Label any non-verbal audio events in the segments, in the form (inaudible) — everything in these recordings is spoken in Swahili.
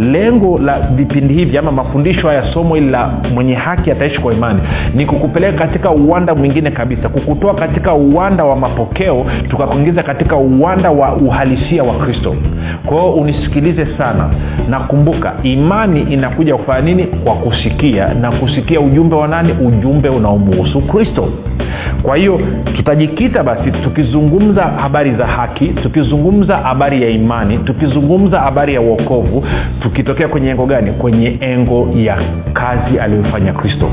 lengo la vipindi hivi ama mafundisho haya somo hili la mwenye haki ataishi kwa imani ni kukupeleka katika uwanda mwingine kabisa kukutoa katika uwanda wa mapokeo tukakuingiza katika uwanda wa uhalisia wa kristo. Kwahio unisikilize sana. Na kumbuka imani inakuja kufanya nini? Kwa kusikia. Na kusikia ujumbe wa nani? Ujumbe unaomuhusu kristo. Kwa hiyo tutajikita basi tukizungumza habari za haki tukizungumza habari ya imani tukizungumza habari ya uokovu tukitokea kwenye engo gani? Kwenye engo ya kazi aliyofanya kristo.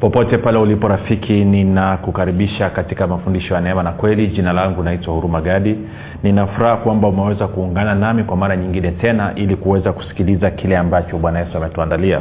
Popote pale ulipo rafiki ninakukaribisha katika mafundisho ya neema na kweli. Jina langu naitwa huruma gadi. Ninafuraha kwamba umeweza kuungana nami kwa mara nyingine tena ili kuweza kusikiliza kile ambacho bwana yesu ametuandalia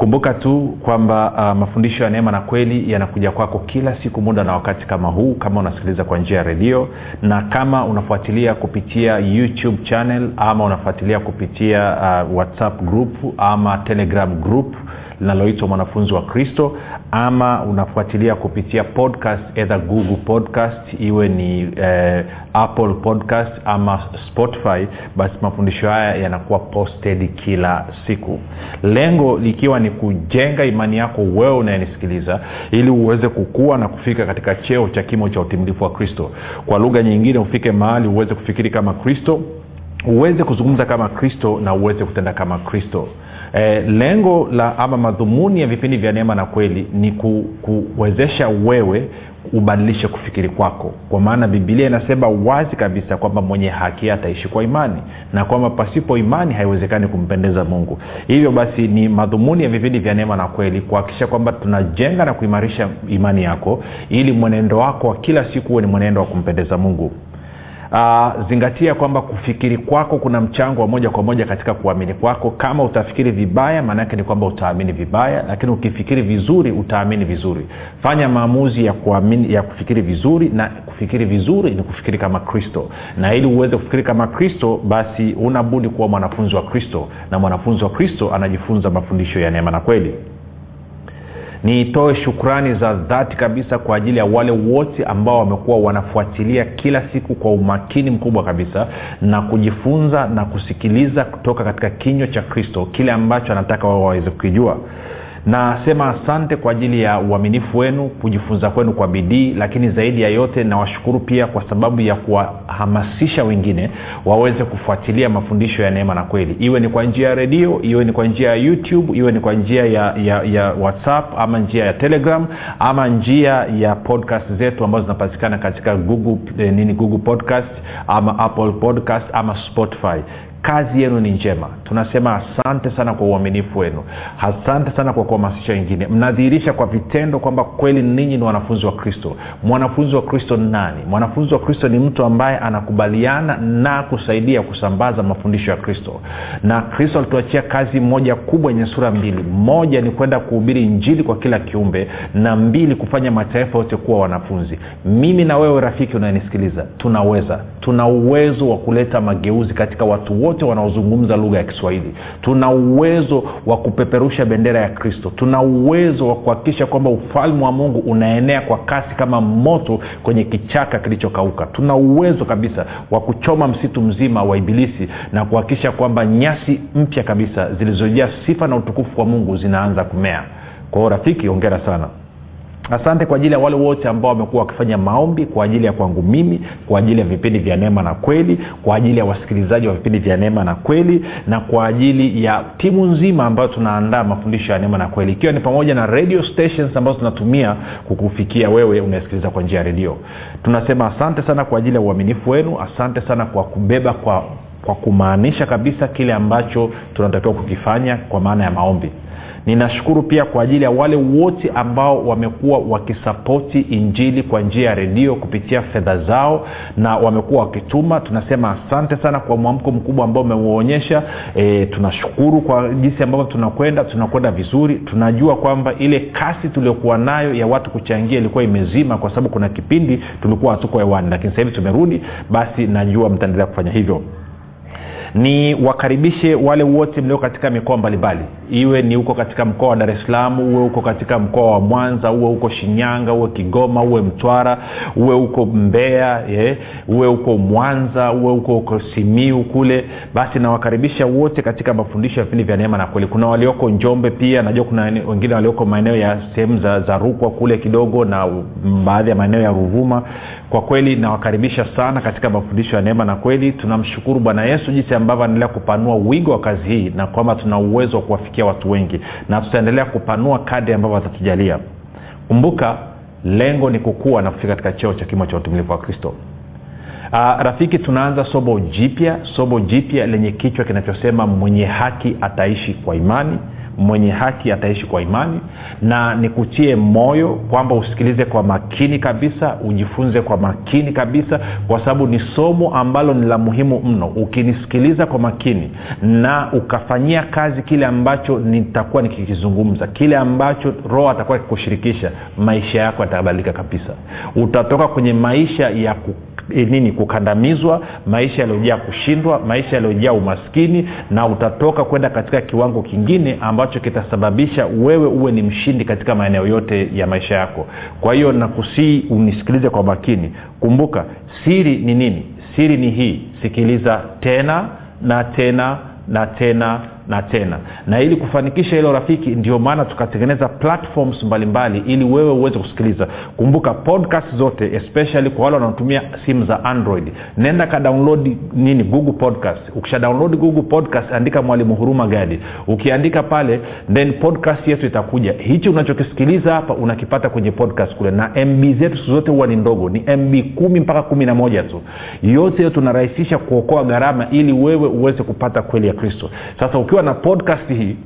kumbuka tu kwamba uh, mafundisho ya neema na kweli yanakuja kwako kila siku muda na wakati kama huu kama unasikiliza kwa njia ya redio na kama unafuatilia kupitia youtube channel ama unafuatilia kupitia uh, whatsapp group ama telegram group linaloitwa mwanafunzi wa kristo ama unafuatilia kupitia podcast either google podcast iwe ni eh, apple podcast ama spotify basi mafundisho haya yanakuwa posted kila siku. Lengo likiwa ni kujenga imani yako wewe unayenisikiliza ili uweze kukua na kufika katika cheo cha kimo cha utimilifu wa kristo. Kwa lugha nyingine ufike mahali uweze kufikiri kama kristo uweze kuzungumza kama kristo na uweze kutenda kama kristo. E, lengo la ama madhumuni ya vipindi vya neema na kweli ni ku, kuwezesha wewe ubadilishe kufikiri kwako. Kwa maana bibilia inasema wazi kabisa kwamba mwenye haki ataishi kwa imani na kwamba pasipo imani haiwezekani kumpendeza mungu. Hivyo basi ni madhumuni ya vipindi vya neema na kweli kuhakikisha kwamba tunajenga na kuimarisha imani yako ili mwenendo wako wa kila siku huwe ni mwenendo wa kumpendeza mungu uh, zingatia kwamba kufikiri kwako kuna mchango wa moja kwa moja katika kuamini kwako. Kama utafikiri vibaya maanaake ni kwamba utaamini vibaya lakini ukifikiri vizuri utaamini vizuri. Fanya maamuzi ya kuamini ya kufikiri vizuri na kufikiri vizuri ni kufikiri kama kristo. Na ili uweze kufikiri kama kristo basi unabudi kuwa mwanafunzi wa kristo. Na mwanafunzi wa kristo anajifunza mafundisho ya neema na kweli niitoe shukrani za dhati kabisa kwa ajili ya wale wote ambao wamekuwa wanafuatilia kila siku kwa umakini mkubwa kabisa na kujifunza na kusikiliza kutoka katika kinywa cha kristo kile ambacho anataka wao waweze kukijua nasema asante kwa ajili ya uaminifu wenu kujifunza kwenu kwa bidii lakini zaidi ya yote nawashukuru pia kwa sababu ya kuwahamasisha wengine waweze kufuatilia mafundisho ya neema na kweli. Iwe ni kwa njia ya redio iwe ni kwa njia ya youtube iwe ni kwa njia ya, ya, ya whatsapp ama njia ya telegram ama njia ya podcast zetu ambazo zinapatikana katika google eh, nini google podcast ama apple podcast ama spotify kazi yenu ni njema. Tunasema asante sana kwa uaminifu wenu. Asante sana kwa kuhamasisha wengine. Mnadhihirisha kwa vitendo kwamba kweli ninyi ni wanafunzi wa kristo. Mwanafunzi wa kristo ni nani? Mwanafunzi wa kristo ni mtu ambaye anakubaliana na kusaidia kusambaza mafundisho ya kristo. Na kristo alituachia kazi moja kubwa yenye sura mbili. Moja ni kwenda kuhubiri njili kwa kila kiumbe na mbili kufanya mataifa yote kuwa wanafunzi. Mimi na wewe rafiki unayenisikiliza tunaweza. Tuna uwezo wa kuleta mageuzi katika watu wote wanaozungumza lugha ya kiswahili tuna uwezo wa kupeperusha bendera ya kristo. Tuna uwezo wa kuhakikisha kwamba ufalme wa mungu unaenea kwa kasi kama moto kwenye kichaka kilichokauka. Tuna uwezo kabisa wa kuchoma msitu mzima wa ibilisi na kuhakikisha kwamba nyasi mpya kabisa zilizojaa sifa na utukufu wa mungu zinaanza kumea. Kwao rafiki ongera sana asante kwa ajili ya wale wote ambao wamekuwa wakifanya maombi kwa ajili ya kwangu mimi kwa ajili ya vipindi vya neema na kweli kwa ajili ya wasikilizaji wa vipindi vya neema na kweli na kwa ajili ya timu nzima ambayo tunaandaa mafundisho ya neema na kweli ikiwa ni pamoja na radio stations ambazo tunatumia kukufikia wewe unayesikiliza kwa njia ya redio. Tunasema asante sana kwa ajili ya uaminifu wenu asante sana kwa kubeba kwa kwa kumaanisha kabisa kile ambacho tunatakiwa kukifanya kwa maana ya maombi ninashukuru pia kwa ajili ya wale wote ambao wamekuwa wakisapoti injili kwa njia ya redio kupitia fedha zao na wamekuwa wakituma. Tunasema asante sana kwa mwamko mkubwa ambao umeuonyesha e, tunashukuru kwa jinsi ambavyo tunakwenda tunakwenda vizuri. Tunajua kwamba ile kasi tuliokuwa nayo ya watu kuchangia ilikuwa imezima kwa sababu kuna kipindi tulikuwa hatuko hewani lakini sasa hivi tumerudi. Basi najua mtaendelea kufanya hivyo. Ni wakaribishe wale wote mlio katika mikoa mbalimbali iwe ni huko katika mkoa wa dar es uwe huko katika mkoa wa mwanza uwe huko shinyanga uwe kigoma uwe mtwara uwe huko mbea ye, uwe huko mwanza uwe huko huko simiu kule basi nawakaribisha wote katika mafundisho ya vipindi vya neema na kweli. Kuna walioko njombe pia najua kuna wengine walioko maeneo ya sehemu za, za rukwa kule kidogo na baadhi ya maeneo ya ruvuma. Kwa kweli nawakaribisha sana katika mafundisho ya neema na kweli. Tunamshukuru bwana yesu jinsi ambavyo anaendelea kupanua wigo wa kazi hii na kwamba tuna uwezo wa kuwafikia watu wengi na tutaendelea kupanua kadi ambavyo watatujalia. Kumbuka lengo ni kukua na kufika katika cheo cha kimo cha utumilifu wa kristo. Uh, rafiki tunaanza sobo jipya sobo jipya lenye kichwa kinachosema mwenye haki ataishi kwa imani mwenye haki ataishi kwa imani na nikutie moyo kwamba usikilize kwa makini kabisa ujifunze kwa makini kabisa kwa sababu ni somo ambalo ni la muhimu mno. Ukinisikiliza kwa makini na ukafanyia kazi kile ambacho nitakuwa nikikizungumza kile ambacho roho atakuwa akikushirikisha maisha yako yatabadilika kabisa. Utatoka kwenye maisha ya ku nini kukandamizwa maisha yaliyojaa kushindwa maisha yaliyojaa umaskini na utatoka kwenda katika kiwango kingine ambacho kitasababisha wewe uwe ni mshindi katika maeneo yote ya maisha yako. Kwa hiyo nakusii unisikilize kwa makini. Kumbuka siri ni nini? Siri ni hii. Sikiliza tena na tena na tena na tena. Na ili kufanikisha hilo rafiki ndio maana tukatengeneza platforms mbalimbali mbali, ili wewe uweze kusikiliza. Kumbuka podcast zote especially kwa wale wanaotumia simu za android. Nenda ka nini google podcast. Ukisha download google podcast andika mwalimu huruma gadi. Ukiandika pale then podcast yetu itakuja. Hichi unachokisikiliza hapa unakipata kwenye podcast kule. Na mb zetu siku zote huwa ni ndogo. Ni mb kumi mpaka kumi na moja tu. Yote hiyo tunarahisisha kuokoa gharama ili wewe uweze kupata kweli ya kristo. Sasa ukiwa na podcast hii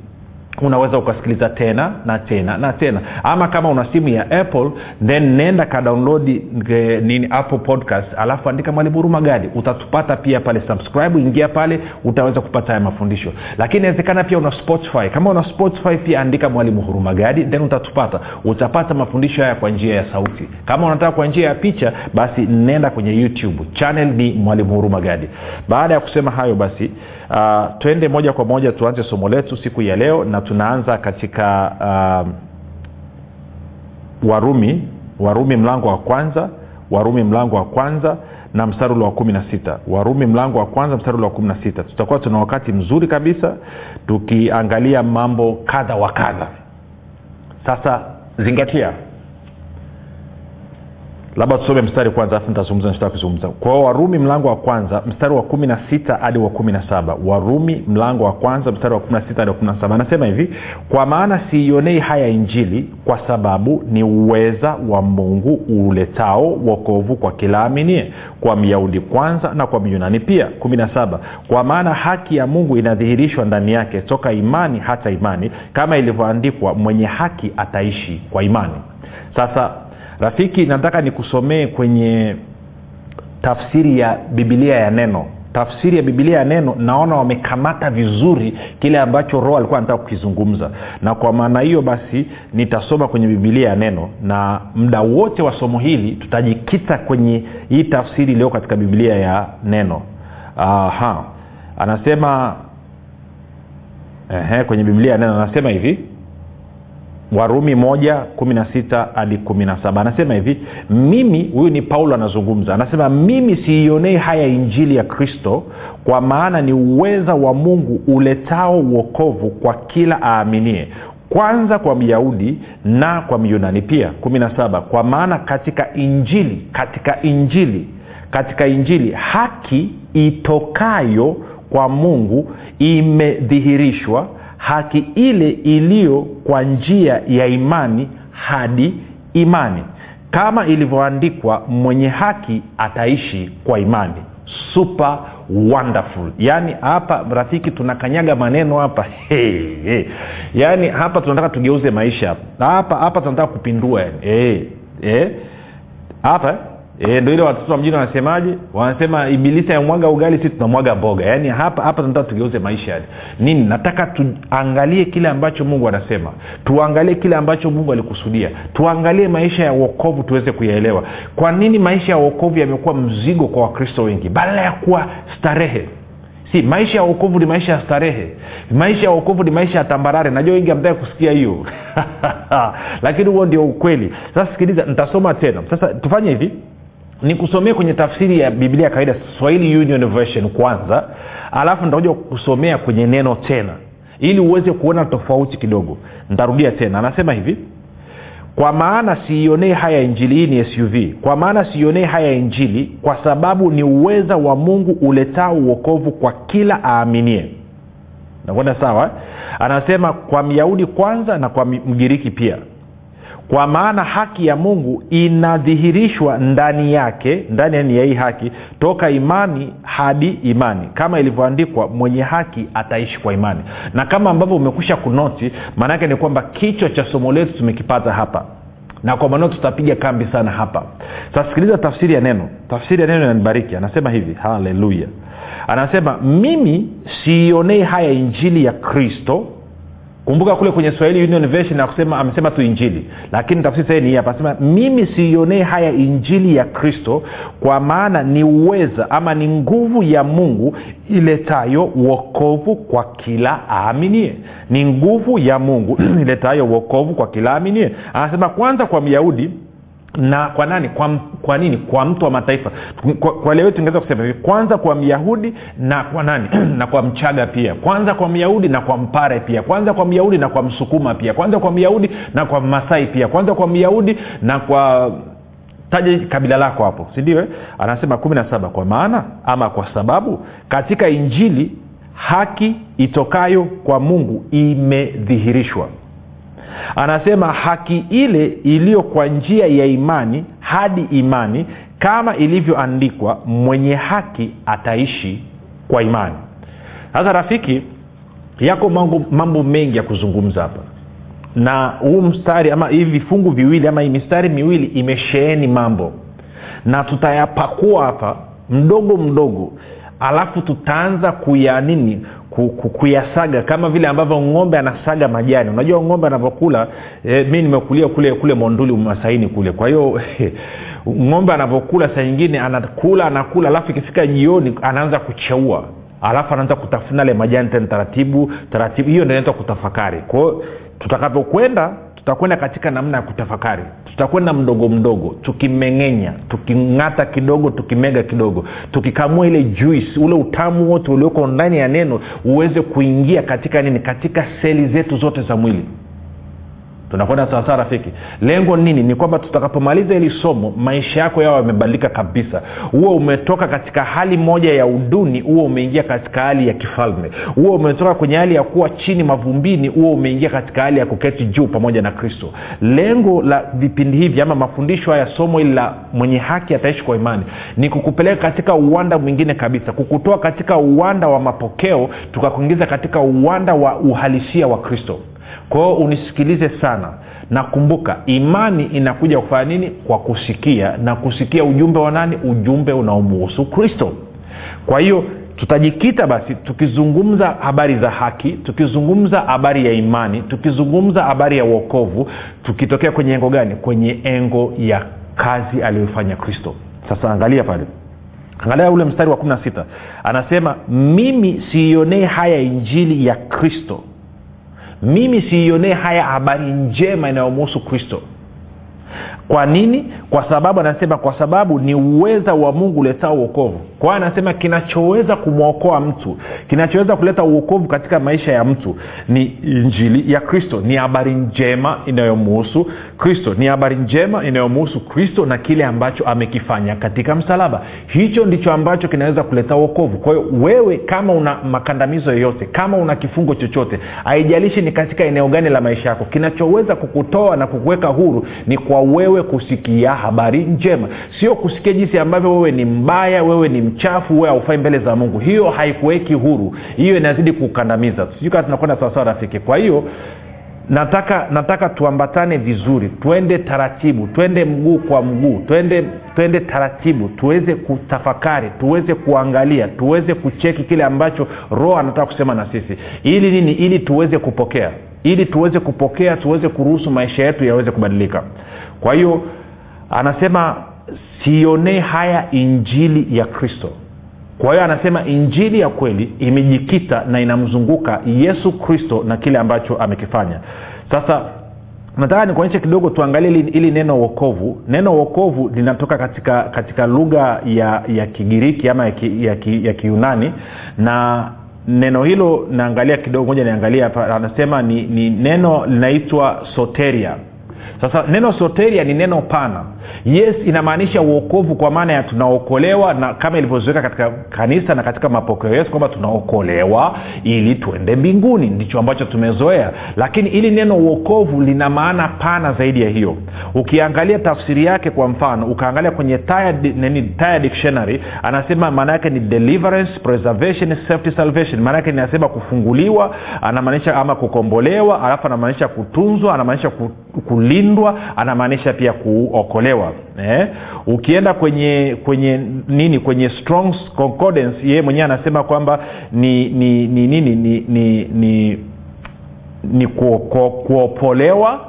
unaweza ukasikiliza tena na tena na tena. Ama kama una simu ya apple then nenda ka download e, nini apple podcast alafu andika mwalimu huruma gadi utatupata pia pale subscribe ingia pale utaweza kupata haya mafundisho. Lakini inawezekana pia una spotify. Kama una spotify pia andika mwalimu huruma gadi then utatupata. Utapata mafundisho haya kwa njia ya sauti. Kama unataka kwa njia ya picha basi nenda kwenye youtube. Channel ni mwalimu huruma gadi baada ya kusema hayo basi uh, twende moja kwa moja tuanze somo letu siku ya leo na tunaanza katika uh, warumi warumi mlango wa kwanza warumi mlango wa kwanza na mstari wa kumi na sita. Warumi mlango wa kwanza mstari wa kumi na sita. Tutakuwa tuna wakati mzuri kabisa tukiangalia mambo kadha wa kadha. Sasa zingatia labda tusome mstari kwanza afu nitazungumza nitaka kuzungumza. Kwao warumi mlango wa kwanza mstari wa kumi na sita hadi wa kumi na saba. Warumi mlango wa kwanza mstari wa kumi na sita hadi wa kumi na saba. Anasema hivi kwa maana siionei haya injili kwa sababu ni uweza wa mungu uletao wokovu kwa kila aminie kwa myahudi kwanza na kwa myunani pia. kumi na saba. Kwa maana haki ya mungu inadhihirishwa ndani yake toka imani hata imani kama ilivyoandikwa mwenye haki ataishi kwa imani. Sasa rafiki nataka nikusomee kwenye tafsiri ya bibilia ya neno. Tafsiri ya bibilia ya neno naona wamekamata vizuri kile ambacho roho alikuwa anataka kukizungumza. Na kwa maana hiyo basi nitasoma kwenye bibilia ya neno na muda wote wa somo hili tutajikita kwenye hii tafsiri iliyo katika bibilia ya neno. Aha. anasema ehe, kwenye bibilia ya neno anasema hivi warumi moja kumi na sita hadi kumi na saba. Anasema hivi mimi huyu ni paulo anazungumza anasema mimi siionei haya injili ya kristo kwa maana ni uweza wa mungu uletao uokovu kwa kila aaminie kwanza kwa myahudi na kwa myunani pia. kumi na saba kwa maana katika injili katika injili katika injili haki itokayo kwa mungu imedhihirishwa haki ile iliyo kwa njia ya imani hadi imani. Kama ilivyoandikwa mwenye haki ataishi kwa imani. Super wonderful. Yaani hapa rafiki tunakanyaga maneno hapa. (laughs) Hey, hey. yaani hapa tunataka tugeuze maisha. Hapa hapa tunataka kupindua. Yani hey, hey. hapa E, ndo ile watoto wa mjini wanasemaje? Wanasema ibilisi amwaga ugali si tunamwaga mboga. Yaani hapa hapa tunataka tugeuze maisha yani nini? Nataka tuangalie kile ambacho mungu anasema. Tuangalie kile ambacho mungu alikusudia. Tuangalie maisha ya uokovu tuweze kuyaelewa. Kwa nini maisha ya uokovu yamekuwa mzigo kwa wakristo wengi? Badala ya kuwa starehe. Si maisha ya uokovu ni maisha ya starehe. Maisha ya uokovu ni maisha ya tambarare. Najua wengi amtaki kusikia hiyo. (laughs) Lakini huo ndio ukweli. Sasa sikiliza nitasoma tena. Sasa tufanye hivi nikusomee kwenye tafsiri ya biblia ya kawaida swahili union version kwanza alafu nitakuja kusomea kwenye neno tena ili uweze kuona tofauti kidogo. Ntarudia tena. Anasema hivi kwa maana siionee haya injili hii ni suv kwa maana siionee haya injili kwa sababu ni uweza wa mungu uletao uokovu kwa kila aaminie. Nakwenda sawa? Anasema kwa myahudi kwanza na kwa mgiriki pia kwa maana haki ya mungu inadhihirishwa ndani yake ndani ya hii haki toka imani hadi imani. Kama ilivyoandikwa mwenye haki ataishi kwa imani. Na kama ambavyo umekwisha kunoti maanaake ni kwamba kichwa cha somo letu tumekipata hapa. Na kwa maneo tutapiga kambi sana hapa. Tasikiliza tafsiri ya neno. Tafsiri ya neno inanibariki. Anasema hivi. Haleluya. Anasema mimi siionei haya injili ya kristo kumbuka kule kwenye swahili union version akusema amesema tu injili. Lakini tafsiri sahii ni hapa. Anasema mimi siionee haya injili ya kristo kwa maana ni uweza ama ni nguvu ya mungu iletayo uokovu kwa kila aaminie. Ni nguvu ya mungu (clears throat) iletayo uokovu kwa kila aaminie. Anasema kwanza kwa myahudi na kwa nani? Kwa, kwa nini? Kwa mtu wa mataifa. Kwa, kwa leo tungeweza kusema hivi. Kwanza kwa myahudi na kwa nani? (clears throat) Na kwa mchaga pia. Kwanza kwa myahudi na kwa mpare pia. Kwanza kwa myahudi na kwa msukuma pia. Kwanza kwa myahudi na kwa masai pia. Kwanza kwa myahudi na kwa taja kabila lako hapo. Sindio anasema kumi na saba kwa maana ama kwa sababu katika injili haki itokayo kwa mungu imedhihirishwa anasema haki ile iliyo kwa njia ya imani hadi imani kama ilivyoandikwa mwenye haki ataishi kwa imani. Sasa rafiki yako mambo, mambo mengi ya kuzungumza hapa. Na huu mstari ama hivi vifungu viwili ama hii mistari miwili imesheeni mambo. Na tutayapakua hapa mdogo mdogo alafu tutaanza kuya nini? Kuyasaga kama vile ambavyo ng'ombe anasaga majani. Unajua ng'ombe anavyokula e, mi nimekulia kule kule monduli masaini kule. Kwa hiyo (laughs) ng'ombe anavyokula saa nyingine anakula anakula alafu ikifika jioni anaanza kucheua. Alafu anaanza kutafuna ale majani tena taratibu taratibu. Hiyo ndio inaitwa kutafakari. Kwao tutakapokwenda tutakwenda katika namna ya kutafakari. Tutakwenda mdogo mdogo tukimeng'enya tuking'ata kidogo tukimega kidogo tukikamua ile juice ule utamu wote ulioko ndani ya neno uweze kuingia katika nini? Katika seli zetu zote za mwili tunakwenda sawasawa rafiki. Lengo nini? Ni kwamba tutakapomaliza hili somo maisha yako yao yamebadilika kabisa. Huo umetoka katika hali moja ya uduni huo umeingia katika hali ya kifalme. Huo umetoka kwenye hali ya kuwa chini mavumbini huo umeingia katika hali ya kuketi juu pamoja na kristo. Lengo la vipindi hivi ama mafundisho haya somo hili la mwenye haki ataishi kwa imani ni kukupeleka katika uwanda mwingine kabisa. Kukutoa katika uwanda wa mapokeo tukakuingiza katika uwanda wa uhalisia wa kristo kwao unisikilize sana. Na kumbuka imani inakuja kufanya nini? Kwa kusikia. Na kusikia ujumbe wa nani? Ujumbe unaomuhusu kristo. Kwa hiyo tutajikita basi tukizungumza habari za haki tukizungumza habari ya imani tukizungumza habari ya uokovu tukitokea kwenye engo gani? Kwenye engo ya kazi aliyofanya kristo. Sasa angalia pale. Angalia ule mstari wa kumi na sita. Anasema mimi siionee haya injili ya kristo mimi siionee haya habari njema inayomuhusu kristo. Kwa nini? Kwa sababu anasema kwa sababu ni uweza wa mungu uletao uokovu kwa hiyo anasema kinachoweza kumwokoa mtu kinachoweza kuleta uokovu katika maisha ya mtu ni injili ya kristo. Ni habari njema inayomuhusu kristo. Ni habari njema inayomuhusu kristo na kile ambacho amekifanya katika msalaba. Hicho ndicho ambacho kinaweza kuleta uokovu kwa hiyo wewe kama una makandamizo yoyote kama una kifungo chochote haijalishi ni katika eneo gani la maisha yako kinachoweza kukutoa na kukuweka huru ni kwa wewe kusikia habari njema. Sio kusikia jinsi ambavyo wewe ni mbaya wewe ni uchafu huwe haufai mbele za mungu. Hiyo haikuweki huru. Hiyo inazidi kukandamiza. Sijui kaa tunakwenda sawasawa rafiki. Kwa hiyo nataka nataka tuambatane vizuri. Twende taratibu. Twende mguu kwa mguu. Twende twende taratibu. Tuweze kutafakari. Tuweze kuangalia. Tuweze kucheki kile ambacho roho anataka kusema na sisi. Ili nini? Ili tuweze kupokea. Ili tuweze kupokea tuweze kuruhusu maisha yetu yaweze kubadilika. Kwa hiyo anasema sionee haya injili ya kristo. Kwa hiyo anasema injili ya kweli imejikita na inamzunguka yesu kristo na kile ambacho amekifanya. Sasa nataka nikuonyeshe kidogo tuangalie ili, neno wokovu. Neno wokovu linatoka katika katika lugha ya ya kigiriki ama ya, ki, ya, ki, ya kiunani na neno hilo naangalia kidogo moja niangalia hapa. Anasema ni, ni neno linaitwa soteria. Sasa neno soteria ni neno pana yes inamaanisha uokovu kwa maana ya tunaokolewa na kama ilivyozoeka katika kanisa na katika mapokeo yesu kwamba tunaokolewa ili tuende mbinguni. Ndicho ambacho tumezoea. Lakini ili neno uokovu lina maana pana zaidi ya hiyo. Ukiangalia tafsiri yake kwa mfano ukaangalia kwenye taya dictionary anasema maana yake ni deliverance preservation safety salvation. Maana yake inasema kufunguliwa anamaanisha ama kukombolewa alafu anamaanisha kutunzwa anamaanisha kulindwa anamaanisha pia kuokolewa eh? ukienda kwenye kwenye nini kwenye strong concordance yeye mwenyewe anasema kwamba ni ni ni nini ni ni ni, ni kuopolewa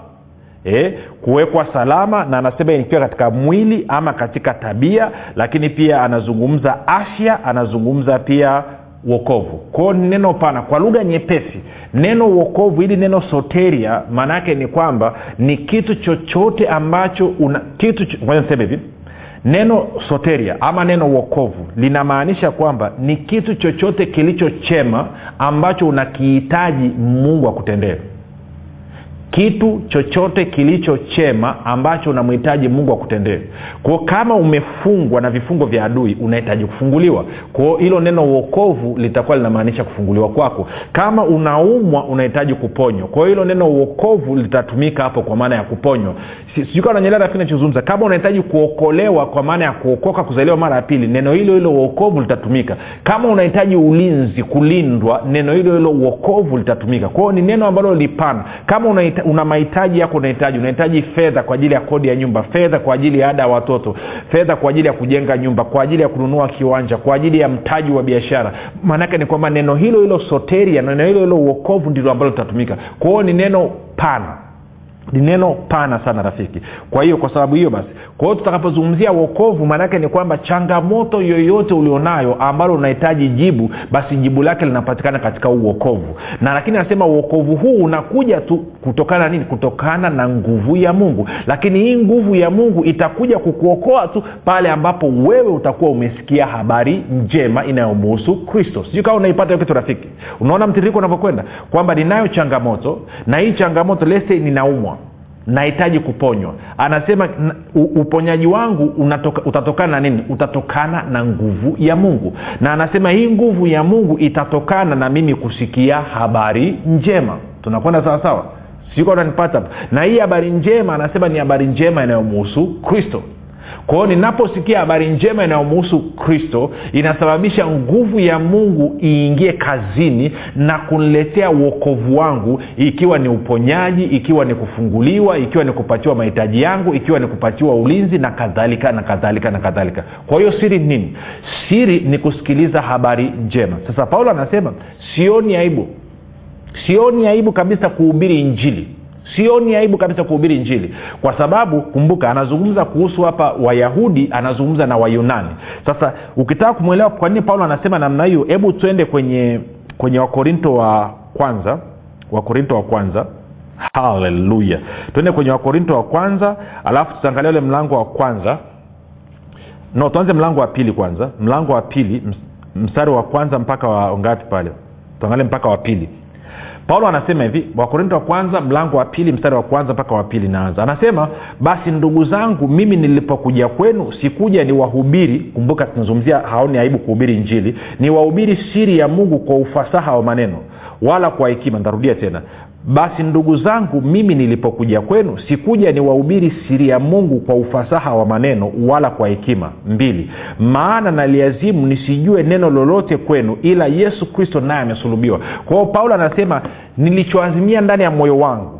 eh, kuwekwa salama na anasema ikiwa katika mwili ama katika tabia lakini pia anazungumza afya anazungumza pia wokovu kwao neno pana kwa lugha nyepesi neno uokovu hili neno soteria maana yake ni kwamba ni kitu chochote ambacho una kitu niseme hivi. Neno soteria ama neno uokovu linamaanisha kwamba ni kitu chochote kilichochema ambacho unakihitaji mungu akutendee kitu chochote kilichochema ambacho unamhitaji mungu akutendee. Kwao kama umefungwa na vifungo vya adui unahitaji kufunguliwa. Kwao hilo neno uokovu litakuwa linamaanisha kufunguliwa kwako. Kama unaumwa unahitaji kuponywa. Kwa hilo neno uokovu litatumika hapo kwa maana ya kuponywa. Sijui kama nanyelea rafiki nachozungumza kama unahitaji kuokolewa kwa maana ya kuokoka kuzaliwa mara ya pili neno hilo hilo uokovu litatumika. Kama unahitaji ulinzi kulindwa neno hilo hilo uokovu litatumika. Kwao ni neno ambalo lipana. Kama una mahitaji yako unahitaji. Unahitaji fedha kwa ajili ya kodi ya nyumba fedha kwa ajili ya ada ya watoto fedha kwa ajili ya kujenga nyumba kwa ajili ya kununua kiwanja kwa ajili ya mtaji wa biashara. Maanake ni kwamba neno hilo hilo soteria neno hilo hilo uokovu ndilo ambalo litatumika. Kwa hiyo ni neno pana ni neno pana sana rafiki. Kwa hiyo kwa sababu hiyo basi kwa hiyo tutakapozungumzia uokovu maanaake ni kwamba changamoto yoyote ulionayo ambalo unahitaji jibu basi jibu lake linapatikana katika uokovu. Na lakini anasema uokovu huu unakuja tu kutokana na nini? Kutokana na nguvu ya mungu. Lakini hii nguvu ya mungu itakuja kukuokoa tu pale ambapo wewe utakuwa umesikia habari njema inayomuhusu kristo. Sijui kama unaipata hiyo kitu rafiki. Unaona mtiririko unavyokwenda? Kwamba ninayo changamoto na hii changamoto lese ninaumwa nahitaji kuponywa. Anasema uponyaji wangu unatoka, utatokana na nini? Utatokana na nguvu ya mungu. Na anasema hii nguvu ya mungu itatokana na mimi kusikia habari njema. Tunakwenda sawasawa siko nanipata na hii habari njema anasema ni habari njema inayomuhusu kristo kwa hiyo ninaposikia habari njema inayomuhusu kristo inasababisha nguvu ya mungu iingie kazini na kuniletea uokovu wangu ikiwa ni uponyaji ikiwa ni kufunguliwa ikiwa ni kupatiwa mahitaji yangu ikiwa ni kupatiwa ulinzi na kadhalika na kadhalika na kadhalika. Kwa hiyo siri nini? Siri ni kusikiliza habari njema. Sasa paulo anasema sioni aibu. Sioni aibu kabisa kuhubiri injili sioni aibu kabisa kuhubiri injili kwa sababu kumbuka anazungumza kuhusu hapa wayahudi anazungumza na wayunani. Sasa ukitaka kumwelewa kwa nini paulo anasema namna hiyo hebu twende kwenye kwenye wakorinto wa kwanza wakorinto wa kwanza. Haleluya. Twende kwenye wakorinto wa kwanza alafu tutaangalia ule mlango wa kwanza. No tuanze mlango wa pili kwanza. Mlango wa pili mstari wa kwanza mpaka wa ngapi pale? Tuangalie mpaka wa pili paulo anasema hivi wakorinto wa kwanza mlango wa pili mstari wa kwanza mpaka wa pili naanza. Anasema basi ndugu zangu mimi nilipokuja kwenu sikuja ni wahubiri kumbuka tunazungumzia haoni aibu kuhubiri njili ni wahubiri siri ya mungu kwa ufasaha wa maneno wala kwa hekima. Ntarudia tena basi ndugu zangu mimi nilipokuja kwenu sikuja ni wahubiri siri ya mungu kwa ufasaha wa maneno wala kwa hekima. Mbili maana naliazimu nisijue neno lolote kwenu ila yesu kristo naye amesulubiwa. Kwa hiyo paulo anasema nilichoazimia ndani ya moyo wangu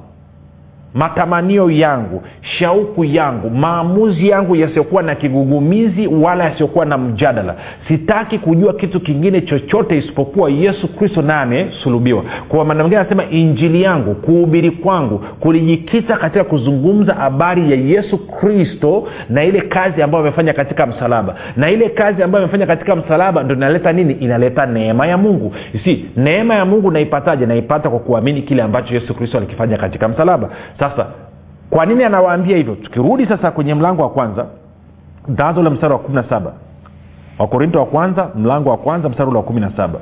matamanio yangu shauku yangu maamuzi yangu yasiyokuwa na kigugumizi wala yasiyokuwa na mjadala. Sitaki kujua kitu kingine chochote isipokuwa yesu kristo naye amesulubiwa kwa maana mingine anasema injili yangu kuhubiri kwangu kulijikita katika kuzungumza habari ya yesu kristo na ile kazi ambayo amefanya katika msalaba. Na ile kazi ambayo amefanya katika msalaba ndo inaleta nini? Inaleta neema ya mungu. Si neema ya mungu naipataje? Naipata kwa kuamini kile ambacho yesu kristo alikifanya katika msalaba sasa kwa nini anawaambia hivyo? Tukirudi sasa kwenye mlango wa kwanza tanzo la mstari wa kumi na saba. Wakorinto wa kwanza mlango wa kwanza mstari ule wa kumi na saba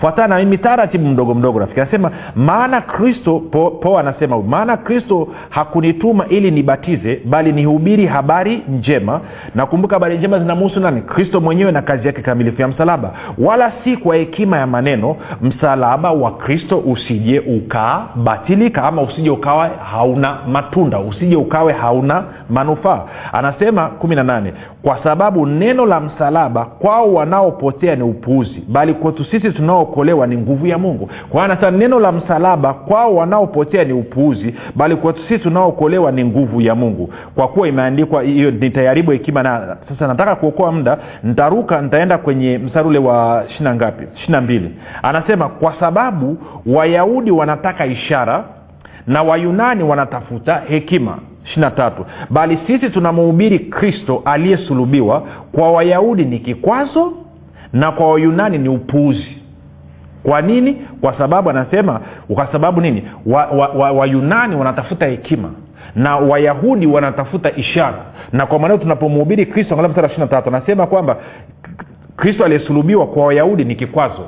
fuatana na mimi taratibu mdogo mdogo rafiki. Anasema maana kristo po, po anasema maana kristo hakunituma ili nibatize bali nihubiri habari njema. Nakumbuka habari njema zinamhusu nani? Kristo mwenyewe na kazi yake kamilifu ya msalaba. Wala si kwa hekima ya maneno msalaba wa kristo usije ukabatilika ama usije ukawa hauna matunda usije ukawe hauna manufaa. Anasema kumi na nane kwa sababu neno la msalaba kwao wanaopotea ni upuuzi bali kwetu sisi tunaookolewa ni nguvu ya mungu. Kwa hiyo neno la msalaba kwao wanaopotea ni upuuzi bali kwetu sisi tunaookolewa ni nguvu ya mungu. Kwa kuwa imeandikwa hiyo nitayaribu hekima na sasa nataka kuokoa muda ntaruka nitaenda kwenye mstari ule wa shina ngapi? Shina mbili. Anasema kwa sababu wayahudi wanataka ishara na wayunani wanatafuta hekima tatu. Bali sisi tunamhubiri kristo aliyesulubiwa kwa wayahudi ni kikwazo na kwa wayunani ni upuuzi. Kwa nini? Kwa sababu anasema kwa sababu nini? Wayunani wa, wa, wa wanatafuta hekima na wayahudi wanatafuta ishara. Na kwa maneo tunapomhubiri kristo anasema kwamba kristo aliyesulubiwa kwa wayahudi ni kikwazo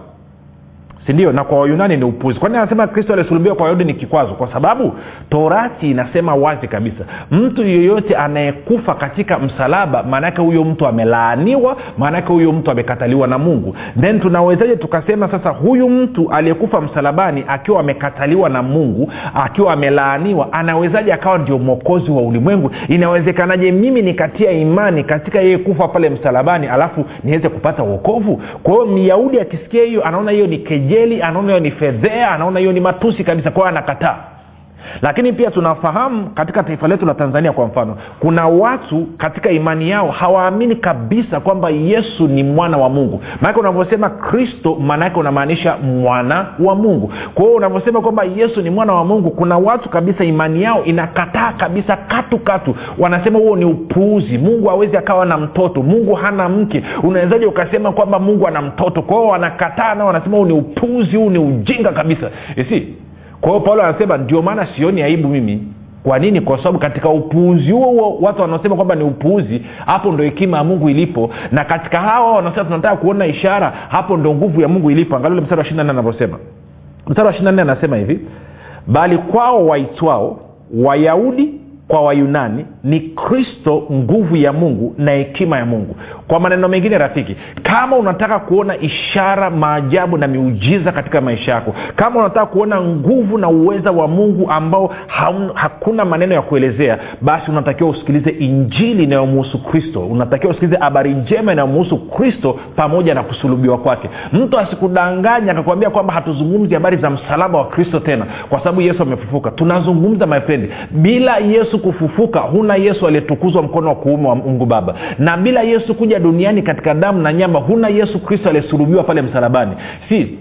sindio na kwa wayunani ni upuzi. Kwa nini anasema kristo alisulubiwa kwa wayahudi ni kikwazo? Kwa sababu torati inasema wazi kabisa mtu yeyote anayekufa katika msalaba maanaake huyo mtu amelaaniwa maanaake huyo mtu amekataliwa na mungu. Then tunawezaje tukasema sasa huyu mtu aliyekufa msalabani akiwa amekataliwa na mungu akiwa amelaaniwa anawezaje akawa ndio mwokozi wa ulimwengu? Inawezekanaje mimi nikatia imani katika yeye kufa pale msalabani alafu niweze kupata uokovu kwa hiyo myahudi akisikia hiyo anaona hiyo ni keje kejeli anaona hiyo ni fedhea anaona hiyo ni matusi kabisa kwao anakataa lakini pia tunafahamu katika taifa letu la tanzania kwa mfano kuna watu katika imani yao hawaamini kabisa kwamba yesu ni mwana wa mungu. Maanake unavyosema kristo maanaake unamaanisha mwana wa mungu. Kwa hiyo unavyosema kwamba yesu ni mwana wa mungu kuna watu kabisa imani yao inakataa kabisa katu katu. Wanasema huo ni upuuzi. Mungu hawezi akawa na mtoto. Mungu hana mke. Unawezaji ukasema kwamba mungu ana mtoto? Kwa hiyo wanakataa nao wanasema huu ni upuuzi huu ni ujinga kabisa. Si kwa hiyo paulo anasema ndio maana sioni aibu mimi. Kwa nini? Kwa sababu katika upuuzi huo huo watu wanaosema kwamba ni upuuzi hapo ndo hekima ya mungu ilipo. Na katika hawa wanaosema tunataka kuona ishara hapo ndo nguvu ya mungu ilipo. Angalia mstari wa ishiri anavyosema. Mstari wa ishiri anasema hivi bali kwao waitwao wayahudi kwa wayunani ni kristo nguvu ya mungu na hekima ya mungu. Kwa maneno mengine rafiki kama unataka kuona ishara maajabu na miujiza katika maisha yako kama unataka kuona nguvu na uweza wa mungu ambao hakuna maneno ya kuelezea basi unatakiwa usikilize injili inayomuhusu kristo. Unatakiwa usikilize habari njema inayomuhusu kristo pamoja na kusulubiwa kwake. Mtu asikudanganya akakwambia kwamba hatuzungumzi habari za msalaba wa kristo tena kwa sababu yesu amefufuka. Tunazungumza mapende bila yesu kufufuka huna yesu aliyetukuzwa mkono wa kuume wa mungu baba. Na bila yesu kuja duniani katika damu na nyama huna yesu kristo aliyesulubiwa pale msalabani. Si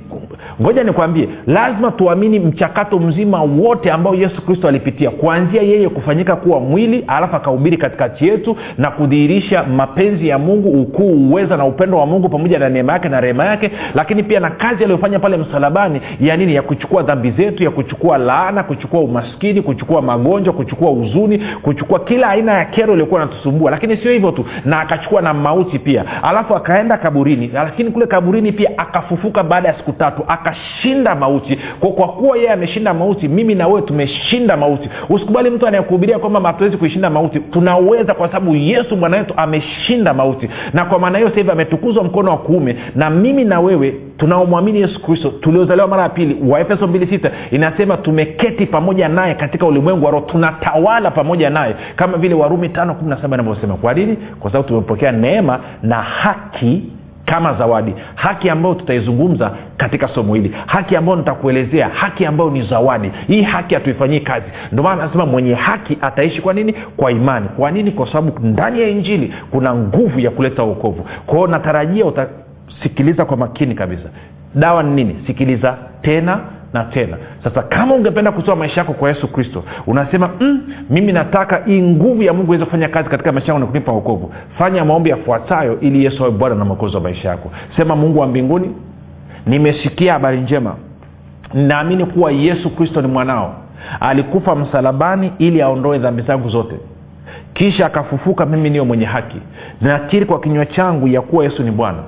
ngoja nikwambie lazima tuamini mchakato mzima wote ambao yesu kristo alipitia. Kuanzia yeye kufanyika kuwa mwili alafu akahubiri katikati yetu na kudhihirisha mapenzi ya mungu ukuu uweza na upendo wa mungu pamoja na neema yake na rehema yake lakini pia na kazi aliyofanya pale msalabani ya nini? Ya kuchukua dhambi zetu ya kuchukua laana kuchukua umaskini kuchukua magonjwa kuchukua huzuni kuchukua kila aina ya kero iliyokuwa natusumbua lakini sio hivyo tu na akachukua na mauti pia. Alafu akaenda kaburini lakini kule kaburini pia akafufuka baada ya siku tatu akashinda mauti. Kwa, kwa kuwa yeye ameshinda mauti mimi na tumeshinda mauti. Usikubali mtu anayekuhubiria kwamba hatuwezi kuishinda mauti. Tunaweza kwa sababu yesu bwana wetu ameshinda mauti. Na kwa maana hiyo hivi ametukuzwa mkono wa kuume na mimi na wewe tunaomwamini yesu kristo tuliozaliwa mara ya pili waefeso 26 inasema tumeketi pamoja naye katika ulimwengu wa roho tunatawala pamoja naye kama vile warumi 517 inavyosema. Kwa nini? Kwa sababu tumepokea neema na haki kama zawadi haki ambayo tutaizungumza katika somo hili haki ambayo nitakuelezea haki ambayo ni zawadi. Hii haki hatuifanyii kazi. Ndio maana anasema mwenye haki ataishi kwa nini? Kwa imani. Kwa nini? Kwa sababu ndani ya injili kuna nguvu ya kuleta uokovu kwao natarajia utasikiliza kwa makini kabisa. Dawa ni nini? Sikiliza tena na tena. Sasa kama ungependa kutoa maisha yako kwa yesu kristo unasema mm, mimi nataka hii nguvu ya mungu iweze kufanya kazi katika maisha yangu na kunipa wokovu. Fanya maombi yafuatayo ili yesu awe bwana na mwokozi wa maisha yako. Sema mungu wa mbinguni nimesikia habari njema. Ninaamini kuwa yesu kristo ni mwanao. Alikufa msalabani ili aondoe dhambi zangu zote. Kisha akafufuka mimi niyo mwenye haki. Nakiri kwa kinywa changu ya kuwa yesu ni bwana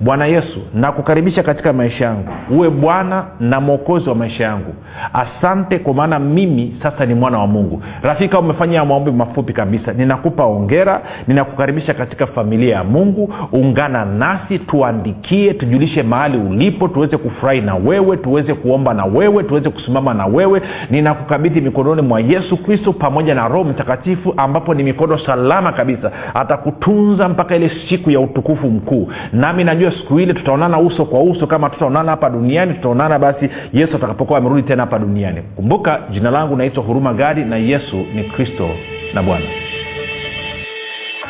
bwana yesu nakukaribisha katika maisha yangu. Uwe bwana na mwokozi wa maisha yangu. Asante kwa maana mimi sasa ni mwana wa mungu. Rafika umefanya maombi mafupi kabisa. Ninakupa ongera ninakukaribisha katika familia ya mungu. Ungana nasi tuandikie tujulishe mahali ulipo tuweze kufurahi na wewe tuweze kuomba na wewe tuweze kusimama na wewe. Ninakukabidhi mikononi mwa yesu kristo pamoja na roho mtakatifu ambapo ni mikono salama kabisa. Atakutunza mpaka ile siku ya utukufu mkuu. Nami najua siku ile tutaonana uso kwa uso kama tutaonana hapa duniani tutaonana basi yesu atakapokuwa amerudi tena hapa duniani. Kumbuka jina langu naitwa huruma gadi na yesu ni kristo na bwana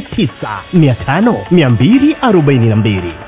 7895242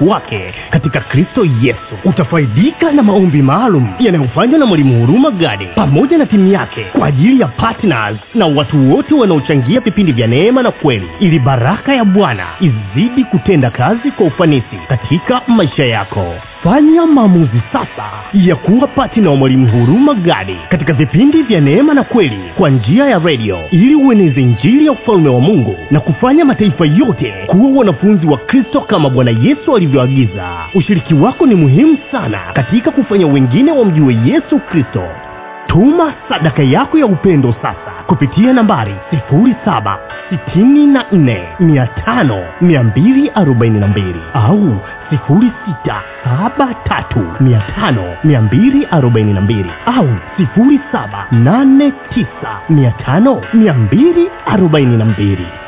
wake. Katika kristo yesu utafaidika na maombi maalum yanayofanywa na mwalimu huruma gadi pamoja na timu yake kwa ajili ya patnas na watu wote wanaochangia vipindi vya neema na kweli ili baraka ya bwana izidi kutenda kazi kwa ufanisi katika maisha yako. Fanya maamuzi sasa ya kuwa patina wa mwalimu huruma gadi katika vipindi vya neema na kweli kwa njia ya redio ili ueneze njiri ya ufalme wa mungu na kufanya mataifa yote kuwa wanafunzi wa kristo kama bwana yesu alivyoagiza ushiriki wako ni muhimu sana katika kufanya wengine wamjue yesu kristo. Tuma sadaka yako ya upendo sasa kupitia nambari 7645242 au 6735242 au 7895242